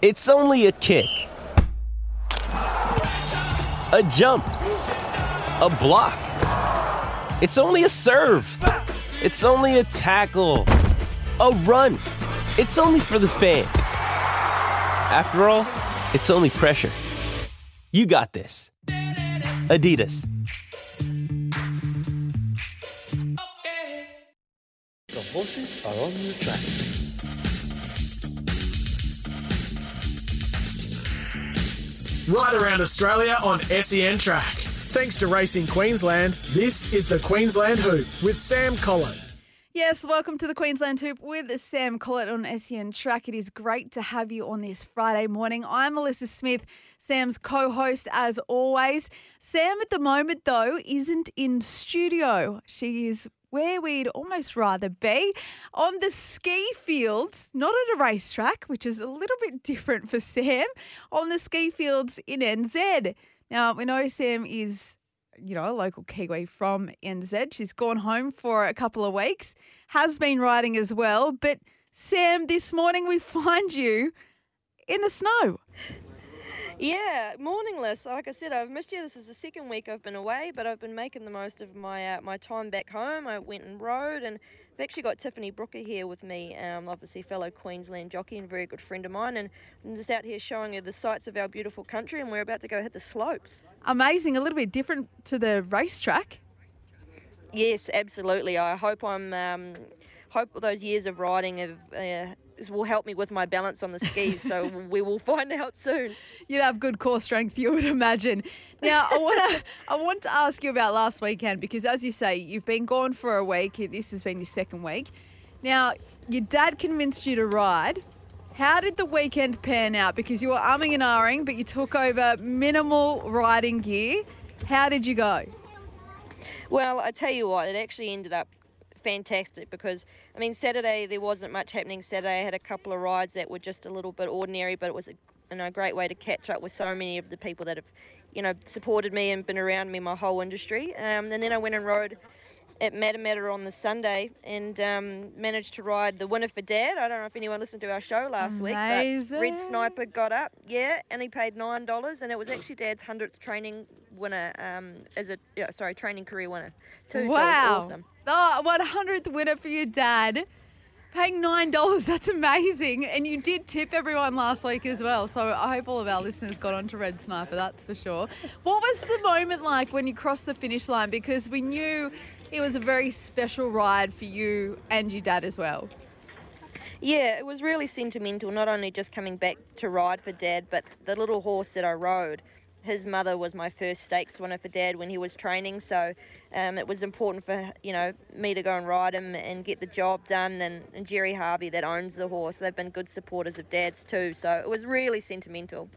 It's only a kick, a jump, a block. It's only a serve. It's only a tackle, a run. It's only for the fans. After all, it's only pressure. You got this. Adidas. The horses are on the track. Right around Australia on SEN Track. Thanks to Racing Queensland, this is the Queensland Hoop with Sam Collett. Yes, welcome to the Queensland Hoop with Sam Collett on SEN Track. It is great to have you on this Friday morning. I'm Alissa Smith, Sam's co host as always. Sam, at the moment, though, isn't in studio. She is where we'd almost rather be on the ski fields, not at a racetrack, which is a little bit different for Sam, on the ski fields in NZ. Now, we know Sam is you know, a local Kiwi from NZ. She's gone home for a couple of weeks, has been riding as well. But Sam, this morning we find you in the snow. Yeah, morning, Liz. Like I said, I've missed you. This is the second week I've been away, but I've been making the most of my uh, my time back home. I went and rode, and I've actually got Tiffany Brooker here with me, um, obviously fellow Queensland jockey and very good friend of mine, and I'm just out here showing her the sights of our beautiful country, and we're about to go hit the slopes. Amazing, a little bit different to the racetrack. Yes, absolutely. I hope I'm. Um, hope those years of riding have. Uh, will help me with my balance on the skis. So we will find out soon. You'd have good core strength, you would imagine. Now I want to I want to ask you about last weekend because, as you say, you've been gone for a week. This has been your second week. Now your dad convinced you to ride. How did the weekend pan out? Because you were umming and ahhing, but you took over minimal riding gear. How did you go? Well, I tell you what, it actually ended up fantastic because I mean Saturday there wasn't much happening. Saturday I had a couple of rides that were just a little bit ordinary, but it was a you know, a great way to catch up with so many of the people that have you know supported me and been around me my whole industry. Um, and then I went and rode at Matamata on the Sunday and um, managed to ride the winner for Dad. I don't know if anyone listened to our show last Amazing. week, but Red Sniper got up, yeah, and he paid nine dollars, and it was actually Dad's hundredth training winner, um, as a yeah, sorry training career winner too. Wow. So awesome. Oh, 100th winner for your dad. Paying $9, that's amazing. And you did tip everyone last week as well. So I hope all of our listeners got onto Red Sniper, that's for sure. What was the moment like when you crossed the finish line? Because we knew it was a very special ride for you and your dad as well. Yeah, it was really sentimental, not only just coming back to ride for dad, but the little horse that I rode his mother was my first stakes winner for dad when he was training so um, it was important for you know me to go and ride him and get the job done and, and jerry harvey that owns the horse they've been good supporters of dad's too so it was really sentimental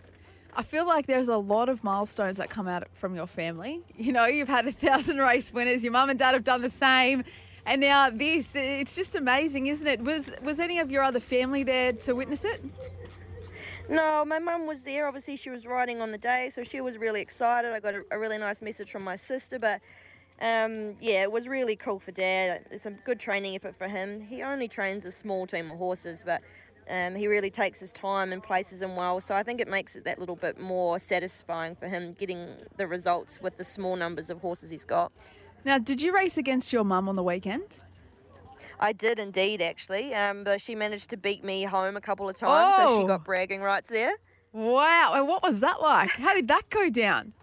I feel like there's a lot of milestones that come out from your family. You know, you've had a thousand race winners, your mum and dad have done the same. And now this, it's just amazing, isn't it? Was was any of your other family there to witness it? No, my mum was there. Obviously, she was riding on the day, so she was really excited. I got a, a really nice message from my sister, but um, yeah, it was really cool for Dad. It's a good training effort for him. He only trains a small team of horses, but um, he really takes his time and places them well. So I think it makes it that little bit more satisfying for him getting the results with the small numbers of horses he's got. Now, did you race against your mum on the weekend? I did indeed, actually. Um, but she managed to beat me home a couple of times, so she Oh. got bragging rights there. Wow. And what was that like? How did that go down?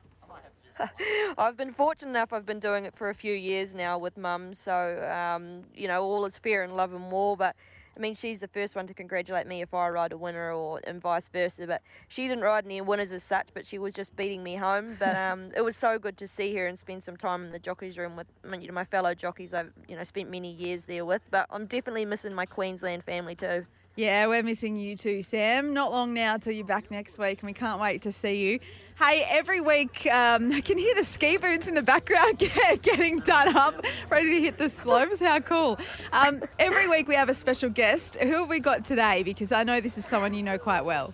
I've been fortunate enough. I've been doing it for a few years now with mum, so um, you know all is fair in love and war. But I mean, she's the first one to congratulate me if I ride a winner, or and vice versa. But she didn't ride any winners as such, but she was just beating me home. But um, it was so good to see her and spend some time in the jockeys room with you know my fellow jockeys. I've you know spent many years there with, but I'm definitely missing my Queensland family too. Yeah, we're missing you too, Sam. Not long now till you're back next week, and we can't wait to see you. Hey, every week um, I can hear the ski boots in the background get, getting done up, ready to hit the slopes. How cool! Um, every week we have a special guest. Who have we got today? Because I know this is someone you know quite well.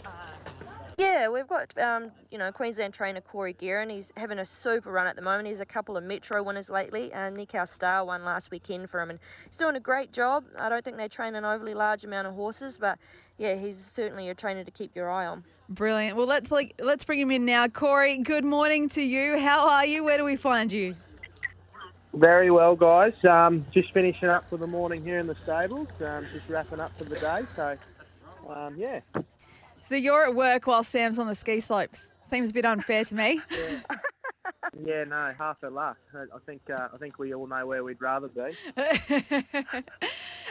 Yeah, we've got um, you know Queensland trainer Corey Guerin. He's having a super run at the moment. He's a couple of Metro winners lately. Uh, Nick Our Star won last weekend for him, and he's doing a great job. I don't think they train an overly large amount of horses, but yeah, he's certainly a trainer to keep your eye on. Brilliant. Well, let's like let's bring him in now. Corey, good morning to you. How are you? Where do we find you? Very well, guys. Um, just finishing up for the morning here in the stables. Um, just wrapping up for the day. So, um, yeah. So you're at work while Sam's on the ski slopes. Seems a bit unfair to me. Yeah, no, half a. I I think uh, I think we all know where we'd rather be.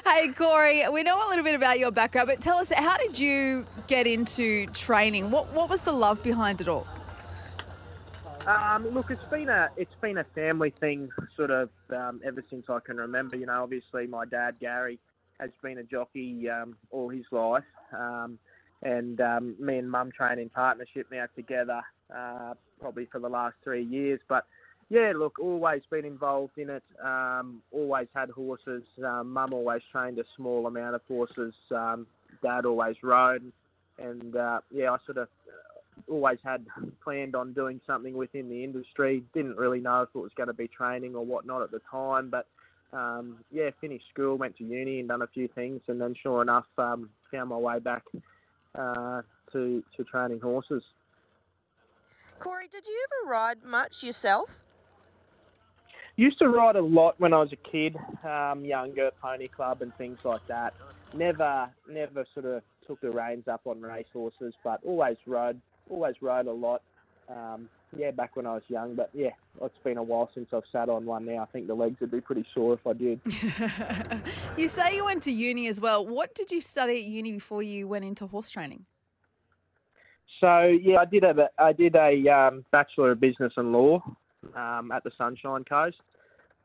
hey, Corey, we know a little bit about your background, but tell us, how did you get into training? What What was the love behind it all? Um, look, it's been a it's been a family thing, sort of um, ever since I can remember. You know, obviously my dad Gary has been a jockey um, all his life, um, and um, me and Mum train in partnership now together, uh, probably for the last three years. But yeah, look, always been involved in it. Um, always had horses. Um, Mum always trained a small amount of horses. Um, Dad always rode, and uh, yeah, I sort of always had planned on doing something within the industry. Didn't really know if it was going to be training or whatnot at the time, but um, yeah, finished school, went to uni, and done a few things, and then sure enough, um, found my way back uh, to to training horses. Corey, did you ever ride much yourself? Used to ride a lot when I was a kid, um, younger, pony club and things like that. Never, never sort of took the reins up on race horses, but always rode, always rode a lot. Um, yeah, back when I was young, but yeah, it's been a while since I've sat on one now. I think the legs would be pretty sore if I did. you say you went to uni as well. What did you study at uni before you went into horse training? So yeah, I did a I did a um, bachelor of business and law um, at the Sunshine Coast,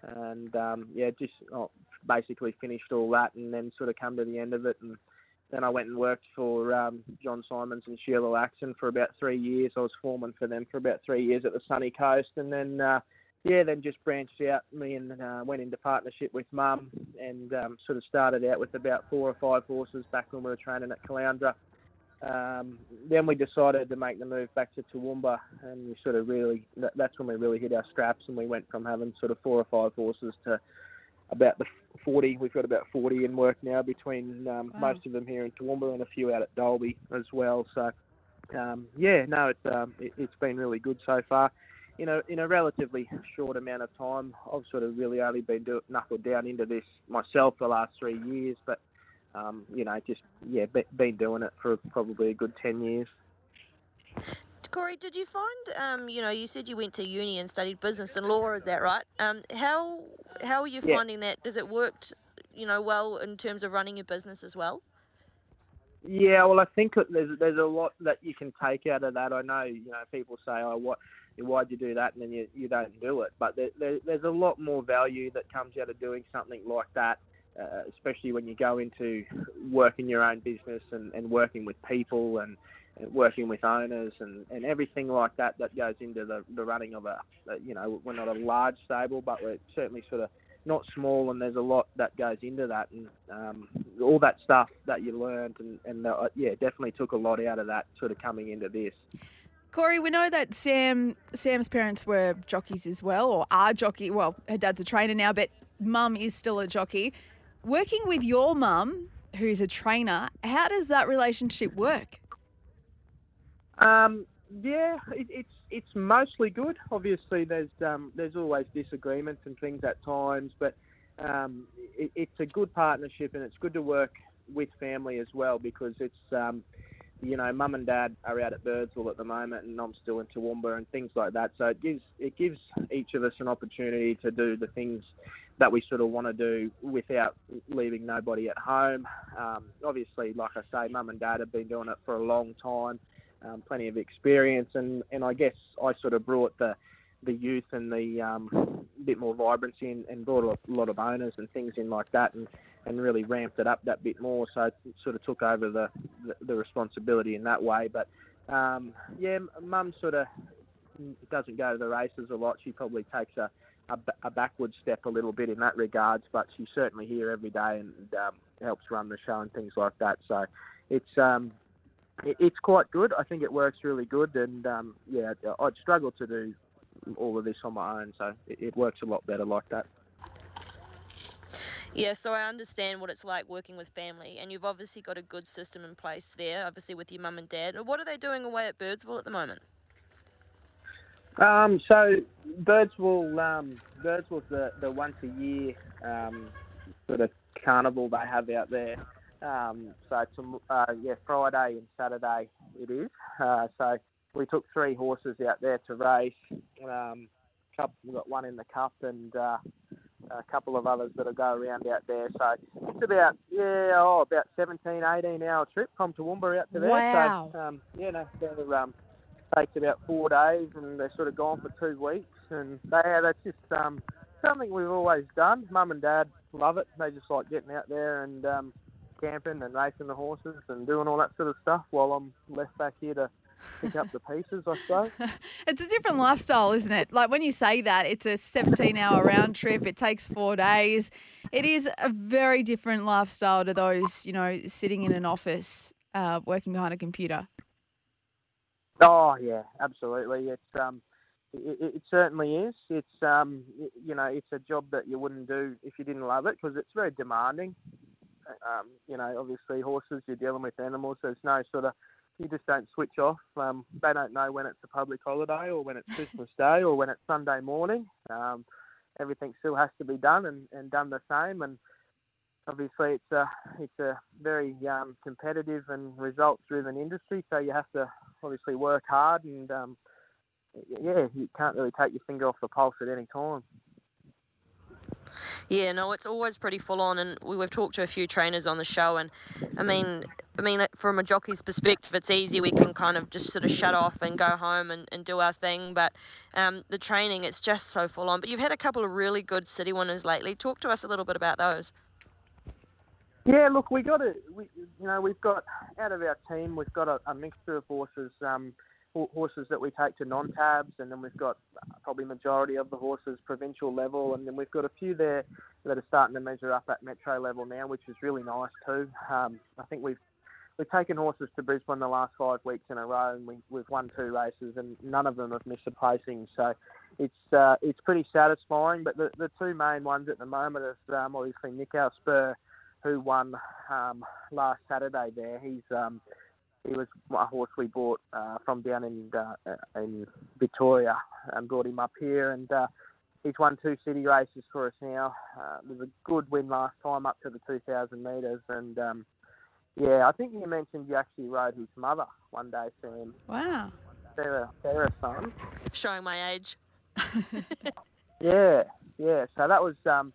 and um, yeah, just oh, basically finished all that, and then sort of come to the end of it, and then I went and worked for um, John Symons and Sheila Laxon for about three years. I was foreman for them for about three years at the Sunny Coast, and then uh, yeah, then just branched out. Me and uh, went into partnership with Mum, and um, sort of started out with about four or five horses back when we were training at Caloundra. Um, then we decided to make the move back to Toowoomba, and we sort of really that, that's when we really hit our straps, and we went from having sort of four or five horses to about the 40. We've got about 40 in work now between um, Wow. most of them here in Toowoomba and a few out at Dalby as well. So um, yeah, no, it's um, it, it's been really good so far. You know, in a relatively short amount of time, I've sort of really only been do- knuckled down into this myself the last three years, but um, you know, just yeah, be, been doing it for probably a good ten years. Corey, did you find um, you know, you said you went to uni and studied business and law, is that right? Um, how how are you Yeah. finding that? Does it worked, you know, well in terms of running your business as well? Yeah, well, I think there's there's a lot that you can take out of that. I know, you know, people say, "Oh, what? Why'd you do that?" and then you you don't do it. But there, there, there's a lot more value that comes out of doing something like that, uh, especially when you go into working your own business and, and working with people and working with owners and, and everything like that that goes into the, the running of a, you know, we're not a large stable, but we're certainly sort of not small, and there's a lot that goes into that, and um, all that stuff that you learned, and, and uh, yeah, definitely took a lot out of that sort of coming into this. Corey, we know that Sam Sam's parents were jockeys as well, or are jockey. Well, her dad's a trainer now, but mum is still a jockey. Working with your mum, who's a trainer, how does that relationship work? Um, yeah, it, it's it's mostly good. Obviously, there's um, there's always disagreements and things at times, but um, it, it's a good partnership, and it's good to work with family as well because it's um, you know, mum and dad are out at Birdsville at the moment, and I'm still in Toowoomba and things like that. So it gives it gives each of us an opportunity to do the things that we sort of want to do without leaving nobody at home. Um, obviously, like I say, mum and dad have been doing it for a long time, um, plenty of experience, and, and I guess I sort of brought the the youth and the um, bit more vibrancy and, and brought a lot of owners and things in like that, and and really ramped it up that bit more. So it sort of took over the the, the responsibility in that way. But um, yeah, mum sort of doesn't go to the races a lot. She probably takes a a, a backward step a little bit in that regards, but she's certainly here every day and um, helps run the show and things like that. So it's um, it's quite good. I think it works really good, and um, yeah, I'd struggle to do all of this on my own, so it, it works a lot better like that. Yeah, so I understand what it's like working with family, and you've obviously got a good system in place there, obviously with your mum and dad. What are they doing away at Birdsville at the moment? Um, so Birdsville, um, Birdsville's the, the once a year um, sort of carnival they have out there. Um, so it's uh, yeah Friday and Saturday it is. Uh, so we took three horses out there to race. Um, couple, we got one in the cup and uh, a couple of others that'll go around out there. So it's about yeah oh about 17, 18 hour trip from Toowoomba out to there. Wow. So um, yeah, no, they're, um, takes about four days, and they're sort of gone for two weeks. And they, yeah, that's just um, something we've always done. Mum and Dad love it. They just like getting out there and um, camping and racing the horses and doing all that sort of stuff. While I'm left back here to pick up the pieces, I suppose. It's a different lifestyle, isn't it? Like when you say that, it's a 17 hour round trip, it takes four days. It is a very different lifestyle to those, you know, sitting in an office uh, working behind a computer. Oh yeah, absolutely. It's um, it, it certainly is. It's um, you know, it's a job that you wouldn't do if you didn't love it because it's very demanding. Um, you know, obviously horses, you're dealing with animals. There's no sort of you just don't switch off. Um, they don't know when it's a public holiday or when it's Christmas Day or when it's Sunday morning. Um, everything still has to be done and, and done the same. And obviously, it's a it's a very um, competitive and results driven industry. So you have to obviously work hard and um, yeah, you can't really take your finger off the pulse at any time. Yeah, no, it's always pretty full on, and we, we've talked to a few trainers on the show, and I mean, I mean, from a jockey's perspective, it's easy. We can kind of just sort of shut off and go home and, and do our thing. But um, the training, it's just so full on. But you've had a couple of really good city winners lately. Talk to us a little bit about those. Yeah, look, we got a, we, you know, we've got out of our team, we've got a, a mixture of horses. Um, horses that we take to non-tabs, and then we've got probably majority of the horses provincial level, and then we've got a few there that are starting to measure up at metro level now, which is really nice too. Um, I think we've we've taken horses to Brisbane the last five weeks in a row, and we, we've won two races, and none of them have missed a placing. So it's uh, it's pretty satisfying. But the, the two main ones at the moment is um, obviously Nick Spur, who won um, last Saturday. There, he's um, he was a horse we bought uh, from down in uh, in Victoria and brought him up here, and uh, he's won two city races for us now. Uh, it was a good win last time up to the 2,000 metres, and um, yeah, I think you mentioned you actually rode his mother one day, Sam. Wow. Sarah, Sarah's son. Showing my age. yeah, yeah. So that was um,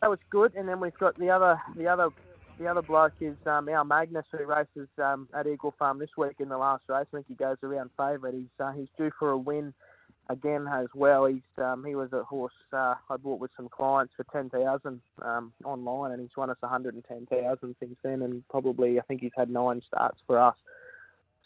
that was good, and then we've got the other the other the other bloke is um, our Magnus who races um, at Eagle Farm this week in the last race. I think he goes around favourite. He's uh, he's due for a win again as well. He's um, he was a horse uh, I bought with some clients for ten thousand um, online, and he's won us one hundred and ten thousand since then. And probably I think he's had nine starts for us.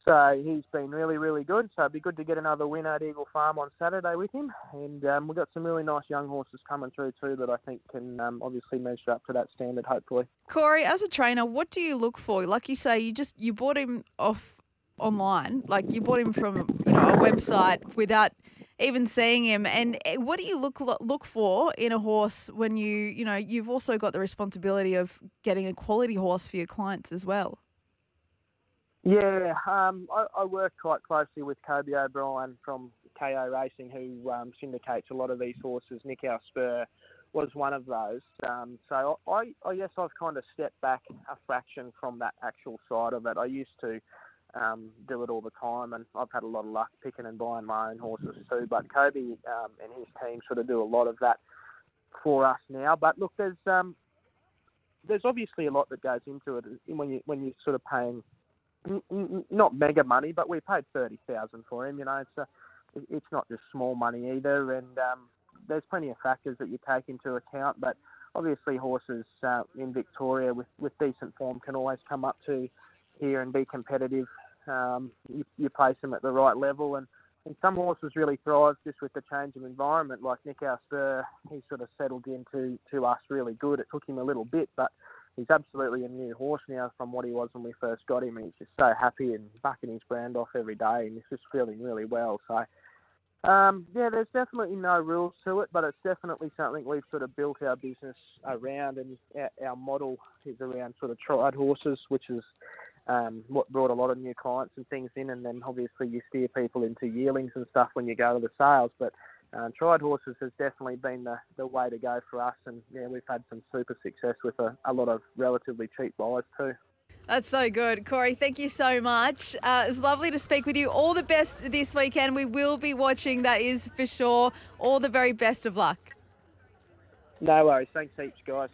So he's been really, really good. So it'd be good to get another win at Eagle Farm on Saturday with him. And um, we've got some really nice young horses coming through too that I think can um, obviously measure up to that standard, hopefully. Corey, as a trainer, what do you look for? Like you say, you just you bought him off online, like you bought him from you know a website without even seeing him. And eh, what do you look look for in a horse when you you know you've also got the responsibility of getting a quality horse for your clients as well? Yeah, um, I, I, work quite closely with Kobe O'Brien from KO Racing, who um, syndicates a lot of these horses. Nick Our Spur was one of those. Um, so I, I guess I've kind of stepped back a fraction from that actual side of it. I used to um, do it all the time, and I've had a lot of luck picking and buying my own horses too. But Kobe um, and his team sort of do a lot of that for us now. But look, there's um, there's obviously a lot that goes into it when you when you're sort of paying not mega money, but we paid thirty thousand for him. You know, it's a, it's not just small money either, and um, there's plenty of factors that you take into account. But obviously, horses uh, in Victoria with with decent form can always come up to here and be competitive. Um, you, you place them at the right level, and, and some horses really thrive just with the change of environment. Like Nick Spur, he sort of settled into to us really good. It took him a little bit, but he's absolutely a new horse now from what he was when we first got him. He's just so happy and bucking his brand off every day, and he's just feeling really well. So. Um, yeah, there's definitely no rules to it, but it's definitely something we've sort of built our business around, and our, our model is around sort of tried horses, which is um, what brought a lot of new clients and things in, and then obviously you steer people into yearlings and stuff when you go to the sales. But um, tried horses has definitely been the, the way to go for us, and yeah, we've had some super success with a, a lot of relatively cheap buys too. That's so good. Corey, thank you so much. Uh, it's lovely to speak with you. All the best this weekend. We will be watching, that is for sure. All the very best of luck. No worries. Thanks heaps, guys.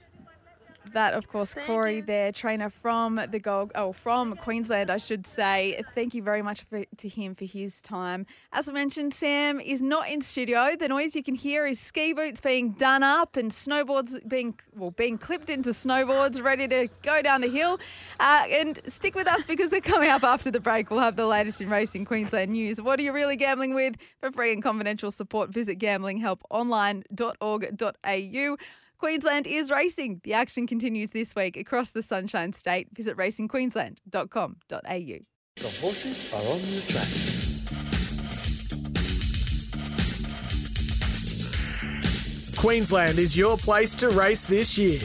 That, of course, Thank Corey you. there, trainer from the Gold, oh, from Queensland, I should say. Thank you very much for, to him for his time. As I mentioned, Sam is not in studio. The noise you can hear is ski boots being done up and snowboards being, well, being clipped into snowboards, ready to go down the hill. Uh, and stick with us because they're coming up after the break. We'll have the latest in racing Queensland news. What are you really gambling with? For free and confidential support, visit gamblinghelponline.org.au. Queensland is racing. The action continues this week across the Sunshine State. Visit racingqueensland.com.au. The horses are on the track. Queensland is your place to race this year.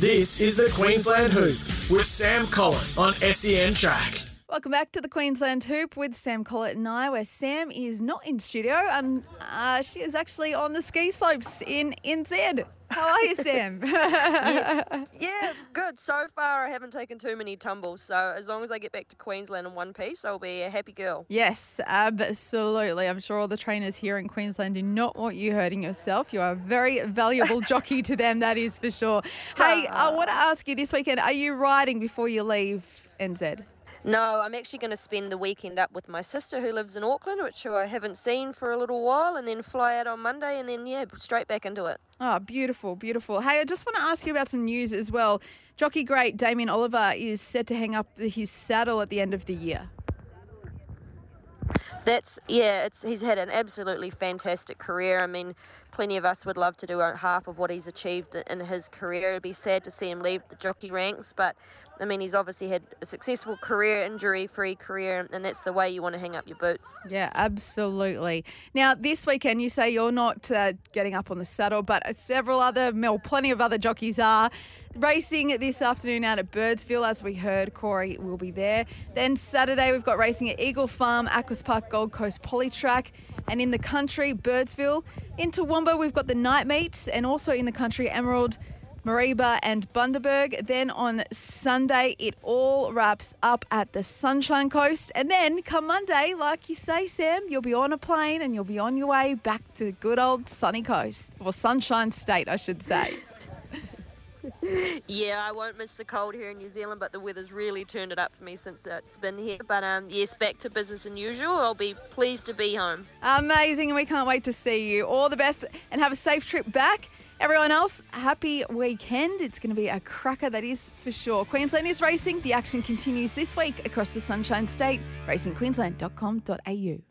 This is the Queensland Hoop with Sam Collett on SEN Track. Welcome back to the Queensland Hoop with Sam Collett and I, where Sam is not in studio and uh, she is actually on the ski slopes in NZ. How are you, Sam? Yeah, good. So far, I haven't taken too many tumbles. So as long as I get back to Queensland in one piece, I'll be a happy girl. Yes, absolutely. I'm sure all the trainers here in Queensland do not want you hurting yourself. You are a very valuable jockey to them, that is for sure. Hey, I want to ask you this weekend are you riding before you leave NZ? No, I'm actually going to spend the weekend up with my sister who lives in Auckland, which I haven't seen for a little while, and then fly out on Monday, and then yeah, straight back into it. Oh, beautiful, beautiful. Hey, I just want to ask you about some news as well. Jockey great Damien Oliver is set to hang up his saddle at the end of the year. That's yeah. It's he's had an absolutely fantastic career. I mean, plenty of us would love to do half of what he's achieved in his career. It'd be sad to see him leave the jockey ranks, but I mean, he's obviously had a successful career, injury-free career, and that's the way you want to hang up your boots. Yeah, absolutely. Now, this weekend, you say you're not uh, getting up on the saddle, but uh, several other, well, plenty of other jockeys are. Racing this afternoon out at Birdsville, as we heard, Corey will be there. Then Saturday, we've got racing at Eagle Farm, Aquis Park, Gold Coast Polytrack. And in the country, Birdsville. In Toowoomba, we've got the night meets, and also in the country, Emerald, Mareeba, and Bundaberg. Then on Sunday, it all wraps up at the Sunshine Coast. And then come Monday, like you say, Sam, you'll be on a plane and you'll be on your way back to good old sunny coast, or Sunshine State, I should say. Yeah, I won't miss the cold here in New Zealand, but the weather's really turned it up for me since it's been here. But um, yes, back to business as usual. I'll be pleased to be home. Amazing, and we can't wait to see you. All the best and have a safe trip back. Everyone else, happy weekend. It's going to be a cracker, that is for sure. Queensland is racing. The action continues this week across the Sunshine State. RacingQueensland.com.au.